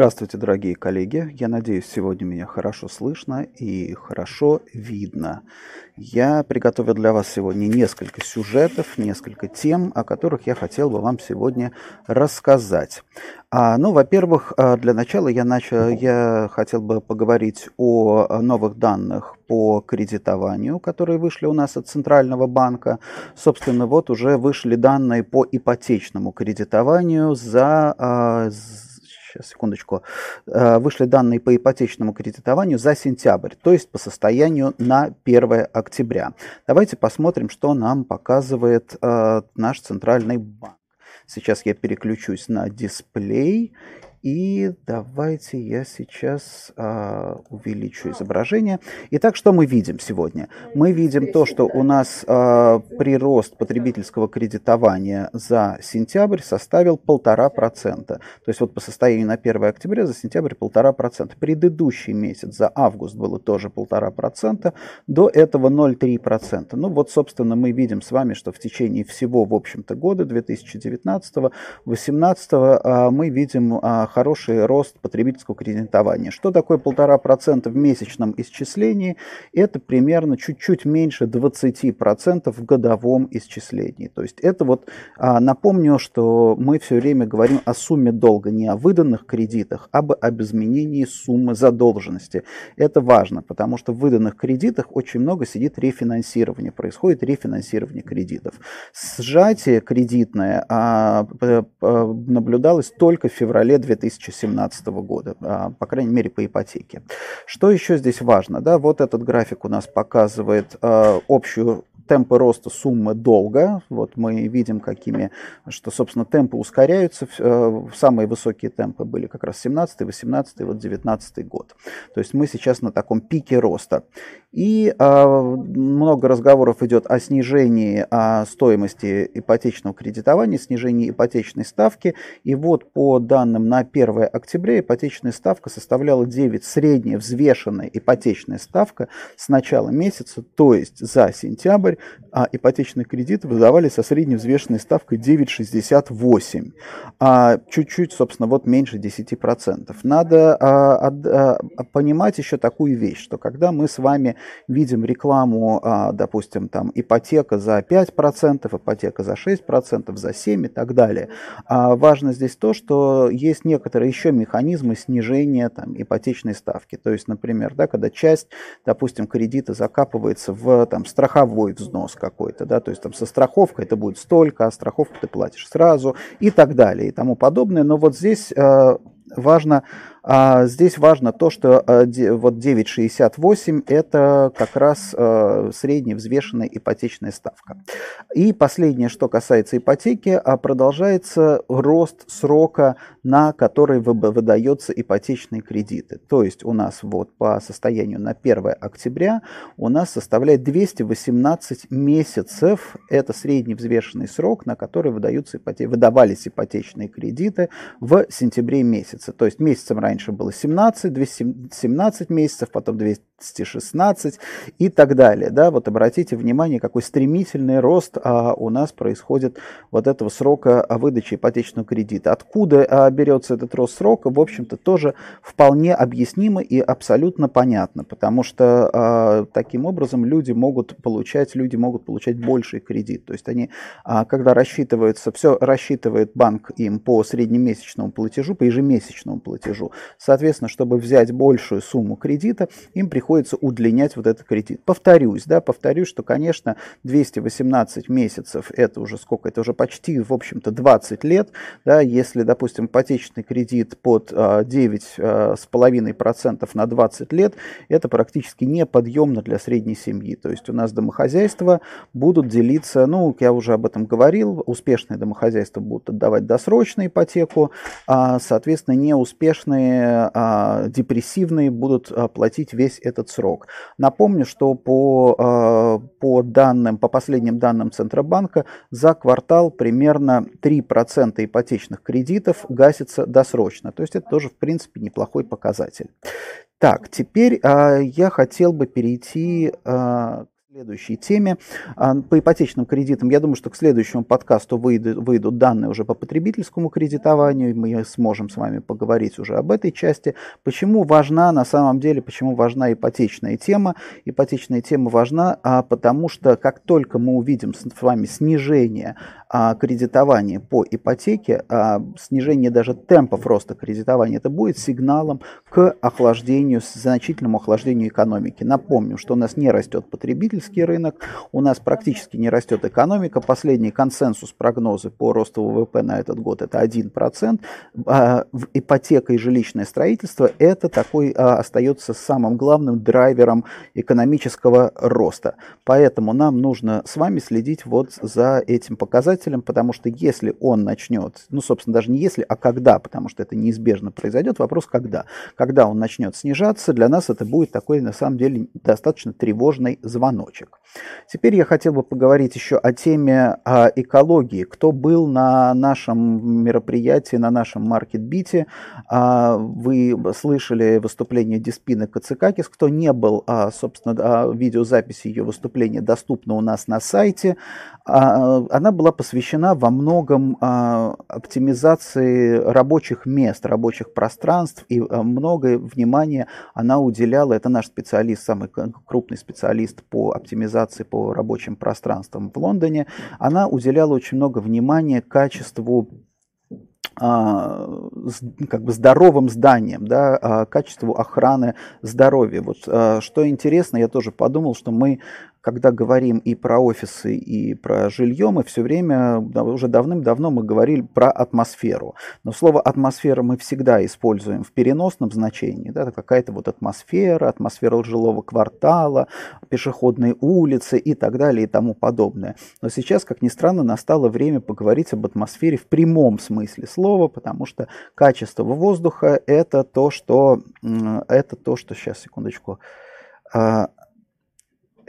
Здравствуйте, дорогие коллеги. Я надеюсь, сегодня меня хорошо слышно и хорошо видно. Я приготовил для вас сегодня несколько сюжетов, несколько тем, о которых я хотел бы вам сегодня рассказать. А, ну, во-первых, а, для начала я, начал, я хотел бы поговорить о новых данных по кредитованию, которые вышли у нас от Центрального банка. Собственно, вот уже вышли данные по ипотечному кредитованию за а, сейчас, секундочку, э, вышли данные по ипотечному кредитованию за сентябрь, то есть по состоянию на 1 октября. Давайте посмотрим, что нам показывает э, наш центральный банк. Сейчас я переключусь на дисплей и давайте я сейчас а, увеличу изображение. Итак, что мы видим сегодня? Мы видим то, что у нас а, прирост потребительского кредитования за сентябрь составил полтора процента. То есть вот по состоянию на 1 октября за сентябрь полтора процента. Предыдущий месяц за август было тоже полтора процента. До этого 0,3 процента. Ну вот, собственно, мы видим с вами, что в течение всего, в общем-то, года 2019-2018 а, мы видим а, хороший рост потребительского кредитования. Что такое полтора процента в месячном исчислении? Это примерно чуть-чуть меньше 20% в годовом исчислении. То есть это вот, а, напомню, что мы все время говорим о сумме долга, не о выданных кредитах, а об изменении суммы задолженности. Это важно, потому что в выданных кредитах очень много сидит рефинансирование, происходит рефинансирование кредитов. Сжатие кредитное а, наблюдалось только в феврале 2000 2017 года, а, по крайней мере по ипотеке. Что еще здесь важно? Да, вот этот график у нас показывает а, общую темпы роста суммы долга. Вот мы видим, какими, что, собственно, темпы ускоряются. Э, самые высокие темпы были как раз 17, 18, вот 19 год. То есть мы сейчас на таком пике роста. И э, много разговоров идет о снижении э, стоимости ипотечного кредитования, снижении ипотечной ставки. И вот по данным на 1 октября ипотечная ставка составляла 9, средняя взвешенная ипотечная ставка с начала месяца, то есть за сентябрь а ипотечные кредиты выдавались со средней взвешенной ставкой 9,68. А чуть-чуть, собственно, вот меньше 10%. Надо а, а, понимать еще такую вещь, что когда мы с вами видим рекламу, а, допустим, там ипотека за 5%, ипотека за 6%, за 7% и так далее, а важно здесь то, что есть некоторые еще механизмы снижения там, ипотечной ставки. То есть, например, да, когда часть, допустим, кредита закапывается в там, страховой взнос, какой-то, да, то есть там со страховкой это будет столько, а страховку ты платишь сразу и так далее и тому подобное. Но вот здесь э, важно а здесь важно то, что а, вот 9,68 это как раз а, средняя взвешенная ипотечная ставка. И последнее, что касается ипотеки, а, продолжается рост срока, на который выдается ипотечные кредиты. То есть у нас вот по состоянию на 1 октября у нас составляет 218 месяцев. Это средний взвешенный срок, на который выдаются ипоте... выдавались ипотечные кредиты в сентябре месяце. То есть месяцем раньше было 17, 217 месяцев, потом 216 и так далее. Да? Вот обратите внимание, какой стремительный рост а, у нас происходит вот этого срока выдачи ипотечного кредита. Откуда а, берется этот рост срока, в общем-то, тоже вполне объяснимо и абсолютно понятно, потому что а, таким образом люди могут получать, люди могут получать больший кредит. То есть они, а, когда рассчитываются, все рассчитывает банк им по среднемесячному платежу, по ежемесячному платежу, Соответственно, чтобы взять большую сумму кредита, им приходится удлинять вот этот кредит. Повторюсь, да, повторюсь, что, конечно, 218 месяцев, это уже сколько, это уже почти, в общем-то, 20 лет, да, если, допустим, ипотечный кредит под 9,5% а, на 20 лет, это практически неподъемно для средней семьи. То есть у нас домохозяйства будут делиться, ну, я уже об этом говорил, успешные домохозяйства будут отдавать досрочную ипотеку, а, соответственно, неуспешные а, депрессивные будут а, платить весь этот срок. Напомню, что по, а, по данным, по последним данным Центробанка, за квартал примерно 3% ипотечных кредитов гасится досрочно. То есть это тоже, в принципе, неплохой показатель. Так, теперь а, я хотел бы перейти а, следующей теме. А, по ипотечным кредитам, я думаю, что к следующему подкасту выйдут, выйдут данные уже по потребительскому кредитованию, мы сможем с вами поговорить уже об этой части. Почему важна на самом деле, почему важна ипотечная тема? Ипотечная тема важна, а, потому что как только мы увидим с вами снижение кредитования по ипотеке, снижение даже темпов роста кредитования, это будет сигналом к охлаждению, значительному охлаждению экономики. Напомню, что у нас не растет потребитель, потребительский рынок, у нас практически не растет экономика. Последний консенсус прогнозы по росту ВВП на этот год это 1%. А, ипотека и жилищное строительство это такой а, остается самым главным драйвером экономического роста. Поэтому нам нужно с вами следить вот за этим показателем, потому что если он начнет, ну, собственно, даже не если, а когда, потому что это неизбежно произойдет, вопрос когда. Когда он начнет снижаться, для нас это будет такой, на самом деле, достаточно тревожный звоночек. Теперь я хотел бы поговорить еще о теме о экологии. Кто был на нашем мероприятии, на нашем маркетбите, а, вы слышали выступление Диспины Кацикакис. Кто не был, а, собственно, а, видеозаписи ее выступления доступна у нас на сайте. Она была посвящена во многом оптимизации рабочих мест, рабочих пространств, и многое внимание она уделяла, это наш специалист, самый крупный специалист по оптимизации по рабочим пространствам в Лондоне, она уделяла очень много внимания качеству а, как бы здоровым зданием, да, а, качеству охраны здоровья. Вот а, что интересно, я тоже подумал, что мы когда говорим и про офисы, и про жилье, мы все время, уже давным-давно мы говорили про атмосферу. Но слово атмосфера мы всегда используем в переносном значении. Да, это какая-то вот атмосфера, атмосфера жилого квартала, пешеходные улицы и так далее и тому подобное. Но сейчас, как ни странно, настало время поговорить об атмосфере в прямом смысле слова, потому что качество воздуха это то, что, это то, что сейчас, секундочку, а,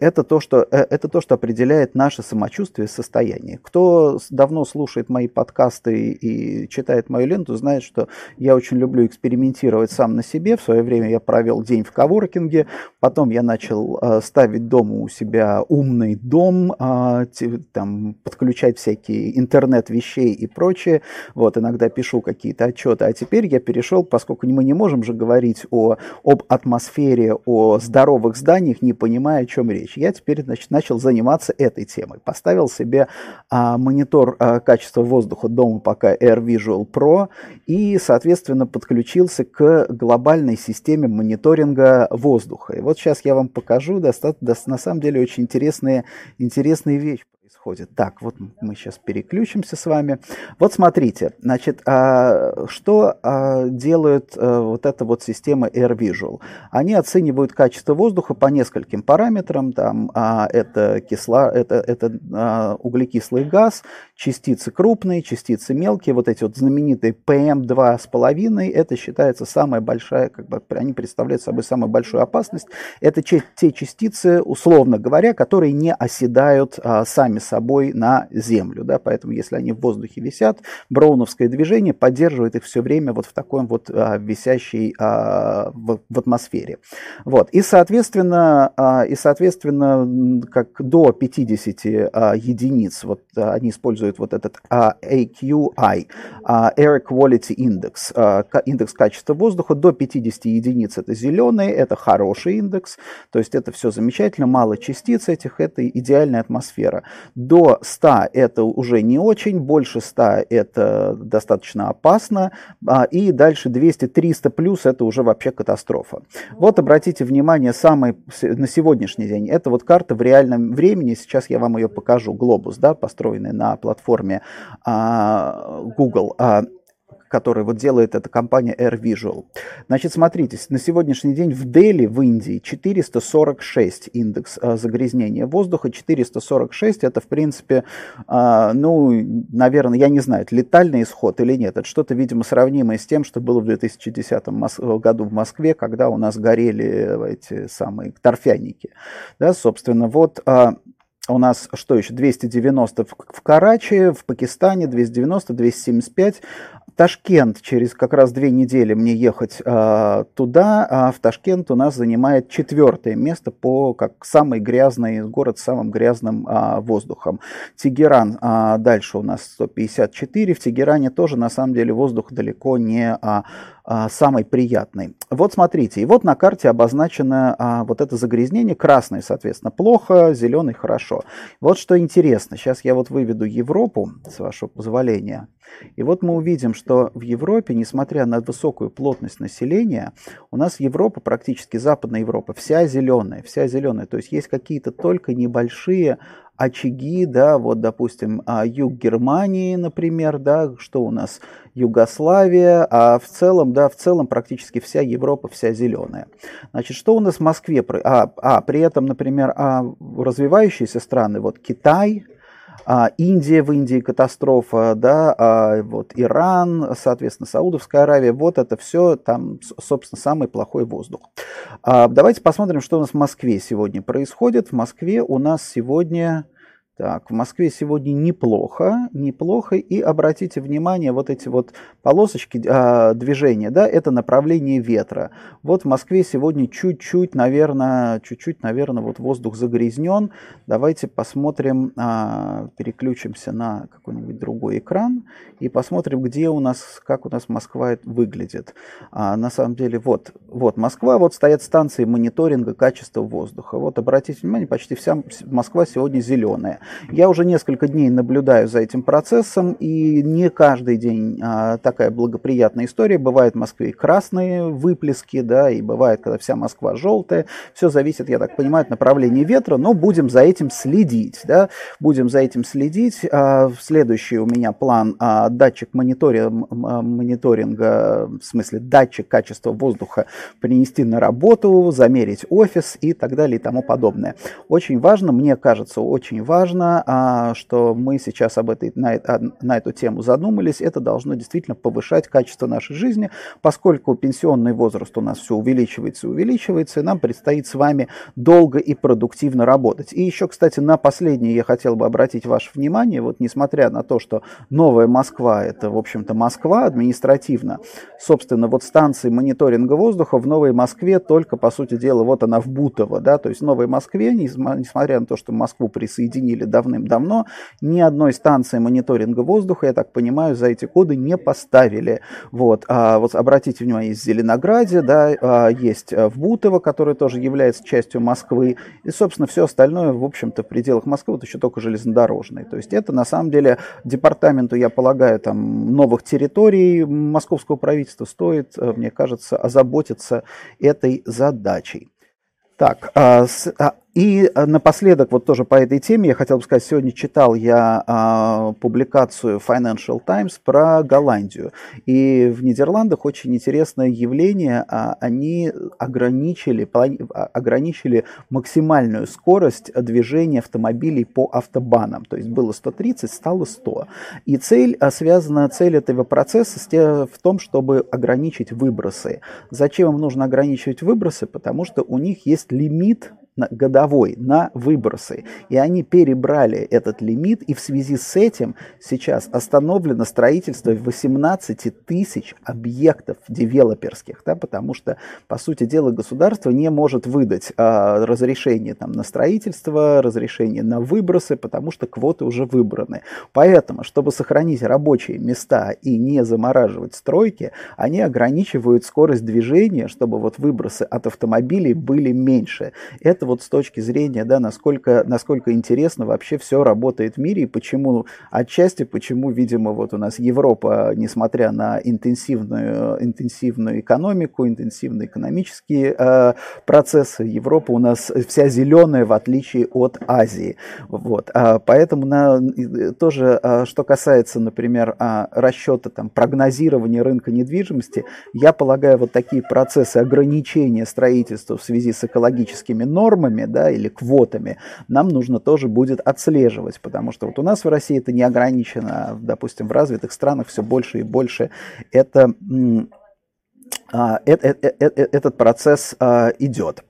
это то, что, э, это то, что определяет наше самочувствие и состояние. Кто давно слушает мои подкасты и читает мою ленту, знает, что я очень люблю экспериментировать сам на себе. В свое время я провел день в коворкинге, потом я начал э, ставить дома у себя умный дом, э, там, подключать всякие интернет вещей и прочее. Вот, иногда пишу какие-то отчеты. А теперь я перешел, поскольку мы не можем же говорить о, об атмосфере, о здоровых зданиях, не понимая, о чем речь вещь. Я теперь значит, начал заниматься этой темой. Поставил себе а, монитор а, качества воздуха дома пока Air Visual Pro и, соответственно, подключился к глобальной системе мониторинга воздуха. И вот сейчас я вам покажу достаточно, на самом деле очень интересные, интересные вещи происходит. Так, вот мы сейчас переключимся с вами. Вот смотрите, значит, а, что а, делают а, вот эта вот система Air Visual? Они оценивают качество воздуха по нескольким параметрам. Там а, это, кисла, это, это а, углекислый газ, частицы крупные, частицы мелкие, вот эти вот знаменитые PM2,5, это считается самая большая, как бы они представляют собой самую большую опасность. Это те частицы, условно говоря, которые не оседают а, сами собой на Землю. Да? Поэтому, если они в воздухе висят, броуновское движение поддерживает их все время вот в такой вот а, висящей а, в, в атмосфере. Вот. И, соответственно, а, и, соответственно, как до 50 а, единиц, вот а, они используют вот этот а, AQI, а, Air Quality Index, а, индекс качества воздуха, до 50 единиц это зеленый, это хороший индекс, то есть это все замечательно, мало частиц этих, это идеальная атмосфера. До 100 это уже не очень, больше 100 это достаточно опасно, а, и дальше 200-300 плюс это уже вообще катастрофа. Вот обратите внимание, самый на сегодняшний день, это вот карта в реальном времени, сейчас я вам ее покажу, глобус, да, построенный на платформе а, Google. А, который вот делает эта компания Air Visual. Значит, смотрите, на сегодняшний день в Дели, в Индии, 446 индекс а, загрязнения воздуха. 446 это, в принципе, а, ну, наверное, я не знаю, это летальный исход или нет. Это что-то, видимо, сравнимое с тем, что было в 2010 году в Москве, когда у нас горели эти самые торфяники. Да, собственно, вот... У нас что еще? 290 в, Карачи, в Пакистане 290, 275 Ташкент через как раз две недели мне ехать а, туда, а в Ташкент у нас занимает четвертое место по как самый грязный город с самым грязным а, воздухом. Тегеран а, дальше у нас 154, в Тегеране тоже на самом деле воздух далеко не а, а, самый приятный. Вот смотрите, и вот на карте обозначено а, вот это загрязнение, красный, соответственно, плохо, зеленый хорошо. Вот что интересно, сейчас я вот выведу Европу, с вашего позволения, и вот мы увидим, что в Европе, несмотря на высокую плотность населения, у нас Европа, практически Западная Европа, вся зеленая, вся зеленая, то есть есть какие-то только небольшие очаги, да, вот, допустим, а, юг Германии, например, да, что у нас, Югославия, а в целом, да, в целом практически вся Европа, вся зеленая. Значит, что у нас в Москве? А, а при этом, например, а, развивающиеся страны, вот Китай, Индия, в Индии катастрофа, да, а, вот Иран, соответственно, Саудовская Аравия, вот это все там, собственно, самый плохой воздух. А, давайте посмотрим, что у нас в Москве сегодня происходит. В Москве у нас сегодня так, в Москве сегодня неплохо, неплохо. И обратите внимание, вот эти вот полосочки э, движения, да, это направление ветра. Вот в Москве сегодня чуть-чуть, наверное, чуть-чуть, наверное, вот воздух загрязнен. Давайте посмотрим, э, переключимся на какой-нибудь другой экран и посмотрим, где у нас, как у нас Москва выглядит. А, на самом деле, вот, вот Москва, вот стоят станции мониторинга качества воздуха. Вот обратите внимание, почти вся Москва сегодня зеленая. Я уже несколько дней наблюдаю за этим процессом, и не каждый день а, такая благоприятная история. Бывает в Москве красные выплески, да, и бывает, когда вся Москва желтая. Все зависит, я так понимаю, от направления ветра, но будем за этим следить, да, будем за этим следить. А, следующий у меня план а, датчик мониторинга, мониторинга, в смысле датчик качества воздуха принести на работу, замерить офис и так далее и тому подобное. Очень важно, мне кажется, очень важно важно, а, что мы сейчас об этой, на, на эту тему задумались, это должно действительно повышать качество нашей жизни, поскольку пенсионный возраст у нас все увеличивается и увеличивается, и нам предстоит с вами долго и продуктивно работать. И еще, кстати, на последнее я хотел бы обратить ваше внимание, вот несмотря на то, что новая Москва, это, в общем-то, Москва административно, собственно, вот станции мониторинга воздуха в Новой Москве только, по сути дела, вот она в Бутово, да, то есть в Новой Москве, несмотря на то, что Москву присоединили давным-давно. Ни одной станции мониторинга воздуха, я так понимаю, за эти годы не поставили. Вот, а вот обратите внимание, в Зеленограде, да, а, есть в Бутово, который тоже является частью Москвы. И, собственно, все остальное, в общем-то, в пределах Москвы, вот еще только железнодорожные. То есть это, на самом деле, департаменту, я полагаю, там, новых территорий московского правительства стоит, э, мне кажется, озаботиться этой задачей. Так, а, а, и э, напоследок, вот тоже по этой теме, я хотел бы сказать, сегодня читал я а, публикацию Financial Times про Голландию. И в Нидерландах очень интересное явление. А, они ограничили, а, ограничили максимальную скорость движения автомобилей по автобанам. То есть было 130, стало 100. И цель, а, связана, цель этого процесса в том, чтобы ограничить выбросы. Зачем им нужно ограничивать выбросы? Потому что у них есть лимит годовой на выбросы. И они перебрали этот лимит, и в связи с этим сейчас остановлено строительство 18 тысяч объектов девелоперских, да, потому что, по сути дела, государство не может выдать а, разрешение там, на строительство, разрешение на выбросы, потому что квоты уже выбраны. Поэтому, чтобы сохранить рабочие места и не замораживать стройки, они ограничивают скорость движения, чтобы вот выбросы от автомобилей были меньше. Это вот с точки зрения, да, насколько, насколько интересно вообще все работает в мире и почему, отчасти, почему, видимо, вот у нас Европа, несмотря на интенсивную, интенсивную экономику, интенсивные экономические э, процессы, Европа у нас вся зеленая, в отличие от Азии. Вот. А, поэтому на, тоже, а, что касается, например, а, расчета, там, прогнозирования рынка недвижимости, я полагаю, вот такие процессы ограничения строительства в связи с экологическими нормами, нормами, да, или квотами, нам нужно тоже будет отслеживать, потому что вот у нас в России это не ограничено, допустим, в развитых странах все больше и больше это, а, это, это, этот процесс а, идет.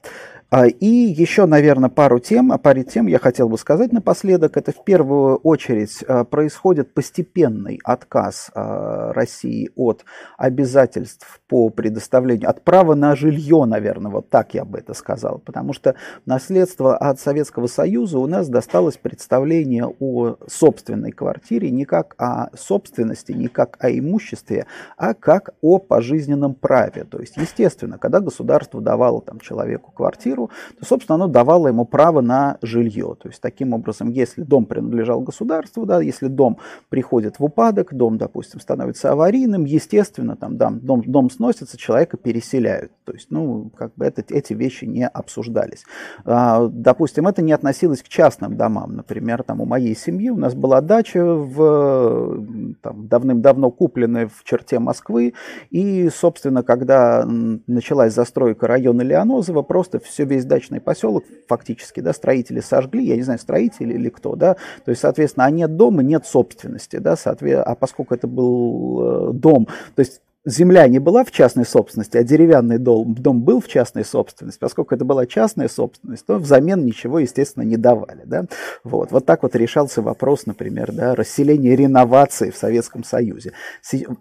А, и еще, наверное, пару тем, о паре тем я хотел бы сказать напоследок. Это в первую очередь а, происходит постепенный отказ а, России от обязательств по предоставлению, от права на жилье, наверное, вот так я бы это сказал. Потому что наследство от Советского Союза у нас досталось представление о собственной квартире не как о собственности, не как о имуществе, а как о пожизненном праве. То есть, естественно, когда государство давало там, человеку квартиру, квартиру, то, собственно, оно давало ему право на жилье. То есть, таким образом, если дом принадлежал государству, да, если дом приходит в упадок, дом, допустим, становится аварийным, естественно, там, да, дом, дом сносится, человека переселяют. То есть, ну, как бы это, эти вещи не обсуждались. А, допустим, это не относилось к частным домам. Например, там у моей семьи у нас была дача в, там, давным-давно купленная в черте Москвы, и, собственно, когда началась застройка района Леонозова, просто все весь дачный поселок фактически, да, строители сожгли, я не знаю, строители или кто, да, то есть, соответственно, а нет дома, нет собственности, да, соответственно, а поскольку это был э, дом, то есть земля не была в частной собственности, а деревянный дом, дом был в частной собственности, поскольку это была частная собственность, то взамен ничего, естественно, не давали. Да? Вот. вот так вот решался вопрос, например, да, расселения реновации в Советском Союзе.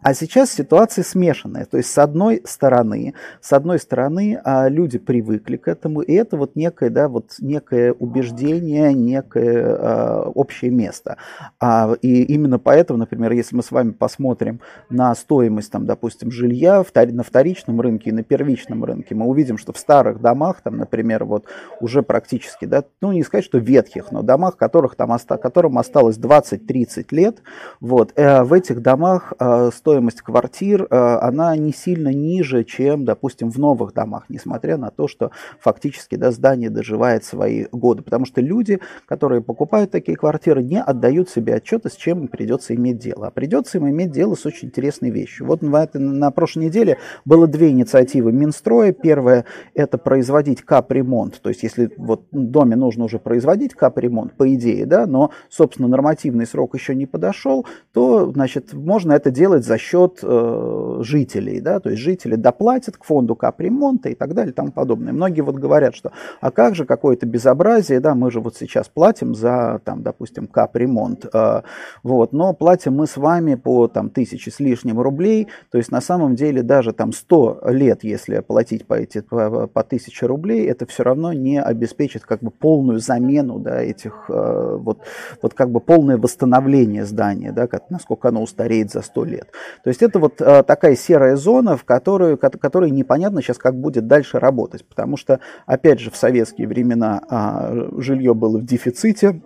А сейчас ситуация смешанная. То есть, с одной стороны, с одной стороны а, люди привыкли к этому, и это вот некое, да, вот некое убеждение, некое а, общее место. А, и именно поэтому, например, если мы с вами посмотрим на стоимость, там, допустим, допустим, жилья на вторичном рынке и на первичном рынке, мы увидим, что в старых домах, там, например, вот уже практически, да, ну не сказать, что ветхих, но домах, которых там, которым осталось 20-30 лет, вот, э, в этих домах э, стоимость квартир, э, она не сильно ниже, чем, допустим, в новых домах, несмотря на то, что фактически, да, здание доживает свои годы, потому что люди, которые покупают такие квартиры, не отдают себе отчета, с чем им придется иметь дело. А придется им иметь дело с очень интересной вещью. Вот в это на прошлой неделе было две инициативы Минстроя. Первая – это производить капремонт. То есть, если вот доме нужно уже производить капремонт, по идее, да, но, собственно, нормативный срок еще не подошел, то, значит, можно это делать за счет э, жителей, да, то есть жители доплатят к фонду капремонта и так далее и тому подобное. Многие вот говорят, что, а как же какое-то безобразие, да, мы же вот сейчас платим за, там, допустим, капремонт, э, вот, но платим мы с вами по, там, тысячи с лишним рублей, то есть на самом деле даже там 100 лет, если платить по, эти, по, по 1000 рублей, это все равно не обеспечит как бы полную замену да, этих, э, вот, вот как бы полное восстановление здания, да, как, насколько оно устареет за 100 лет. То есть это вот э, такая серая зона, в которую, которой непонятно сейчас, как будет дальше работать, потому что, опять же, в советские времена а, жилье было в дефиците,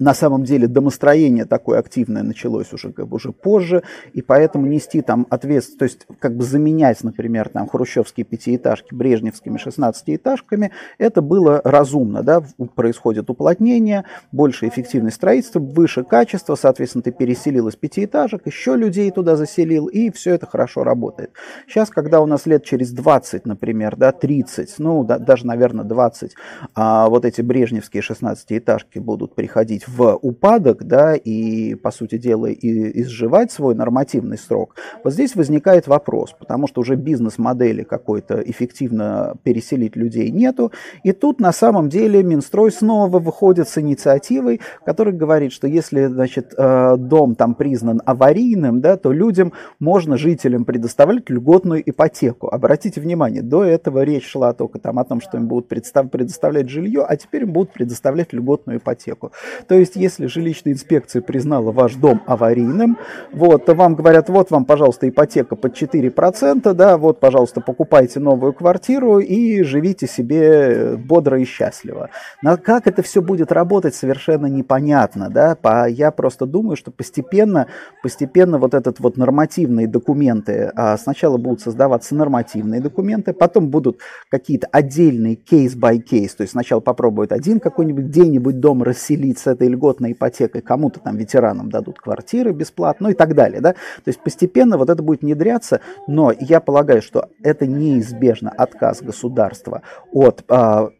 на самом деле домостроение такое активное началось уже, как бы, уже позже, и поэтому нести там ответственность, то есть как бы заменять, например, там хрущевские пятиэтажки брежневскими шестнадцатиэтажками, это было разумно, да, происходит уплотнение, больше эффективность строительства, выше качество, соответственно, ты переселил из пятиэтажек, еще людей туда заселил, и все это хорошо работает. Сейчас, когда у нас лет через 20, например, да, 30, ну, да, даже, наверное, 20, а, вот эти брежневские шестнадцатиэтажки будут приходить в упадок, да, и, по сути дела, и изживать свой нормативный срок, вот здесь возникает вопрос, потому что уже бизнес-модели какой-то эффективно переселить людей нету, и тут на самом деле Минстрой снова выходит с инициативой, которая говорит, что если, значит, э, дом там признан аварийным, да, то людям можно, жителям, предоставлять льготную ипотеку. Обратите внимание, до этого речь шла только там о том, что им будут предоставлять жилье, а теперь им будут предоставлять льготную ипотеку. То есть, если жилищная инспекция признала ваш дом аварийным, вот, то вам говорят, вот вам, пожалуйста, ипотека под 4%, да, вот, пожалуйста, покупайте новую квартиру и живите себе бодро и счастливо. Но как это все будет работать, совершенно непонятно, да, по, я просто думаю, что постепенно, постепенно вот этот вот нормативные документы, а сначала будут создаваться нормативные документы, потом будут какие-то отдельные кейс-by-кейс, то есть сначала попробуют один какой-нибудь где-нибудь дом расселить с этой льготной ипотекой, кому-то там ветеранам дадут квартиры бесплатно, ну и так далее. Да? То есть постепенно вот это будет внедряться, но я полагаю, что это неизбежно отказ государства от а,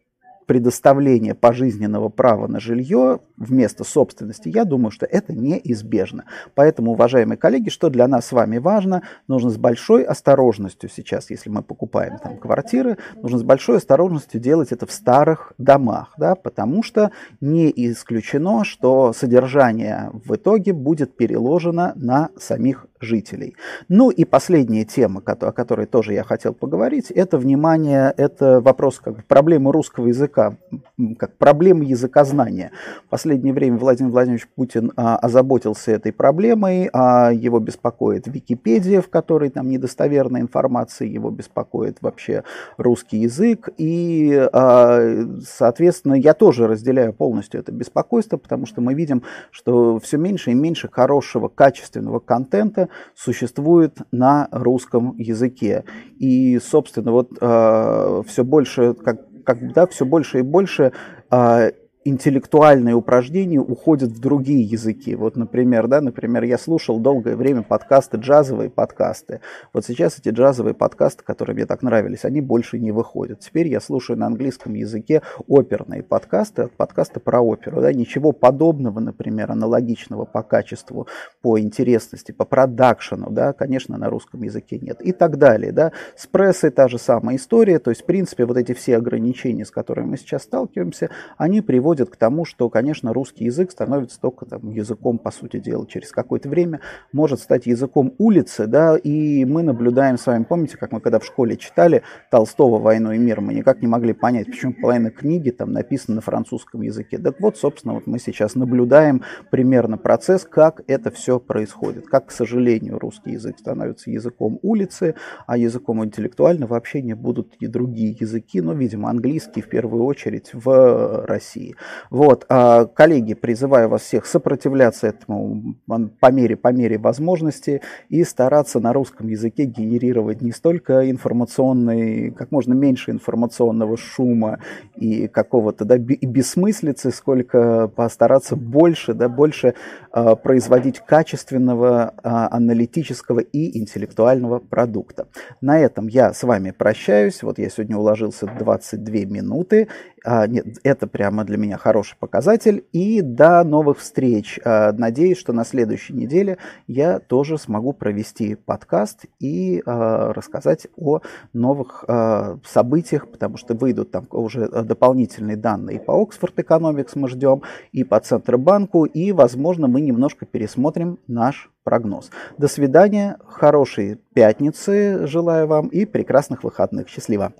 предоставления пожизненного права на жилье вместо собственности, я думаю, что это неизбежно. Поэтому, уважаемые коллеги, что для нас с вами важно, нужно с большой осторожностью сейчас, если мы покупаем там квартиры, нужно с большой осторожностью делать это в старых домах, да, потому что не исключено, что содержание в итоге будет переложено на самих жителей. Ну и последняя тема, о которой тоже я хотел поговорить, это внимание, это вопрос как проблемы русского языка, как проблемы языкознания. В последнее время Владимир Владимирович Путин а, озаботился этой проблемой, а, его беспокоит Википедия, в которой там недостоверная информация, его беспокоит вообще русский язык, и, а, соответственно, я тоже разделяю полностью это беспокойство, потому что мы видим, что все меньше и меньше хорошего, качественного контента существует на русском языке. И, собственно, вот э, все больше, как, как да, все больше и больше э, интеллектуальные упражнения уходят в другие языки. Вот, например, да, например, я слушал долгое время подкасты, джазовые подкасты. Вот сейчас эти джазовые подкасты, которые мне так нравились, они больше не выходят. Теперь я слушаю на английском языке оперные подкасты, подкасты про оперу. Да, ничего подобного, например, аналогичного по качеству, по интересности, по продакшену, да, конечно, на русском языке нет. И так далее. Да. С прессой та же самая история. То есть, в принципе, вот эти все ограничения, с которыми мы сейчас сталкиваемся, они приводят приводит к тому, что, конечно, русский язык становится только там, языком, по сути дела, через какое-то время может стать языком улицы, да, и мы наблюдаем с вами, помните, как мы когда в школе читали Толстого «Войну и мир», мы никак не могли понять, почему половина книги там написана на французском языке. Так вот, собственно, вот мы сейчас наблюдаем примерно процесс, как это все происходит, как, к сожалению, русский язык становится языком улицы, а языком интеллектуального общения будут и другие языки, но, видимо, английский в первую очередь в России. Вот, а, коллеги, призываю вас всех сопротивляться этому по мере, по мере возможности и стараться на русском языке генерировать не столько информационный, как можно меньше информационного шума и какого-то да, бессмыслицы, сколько постараться больше, да, больше э, производить качественного, э, аналитического и интеллектуального продукта. На этом я с вами прощаюсь. Вот я сегодня уложился 22 минуты. А, нет, это прямо для меня хороший показатель. И до новых встреч. А, надеюсь, что на следующей неделе я тоже смогу провести подкаст и а, рассказать о новых а, событиях, потому что выйдут там уже дополнительные данные по Oxford Economics мы ждем, и по Центробанку, и, возможно, мы немножко пересмотрим наш прогноз. До свидания, хорошей пятницы желаю вам и прекрасных выходных. Счастливо!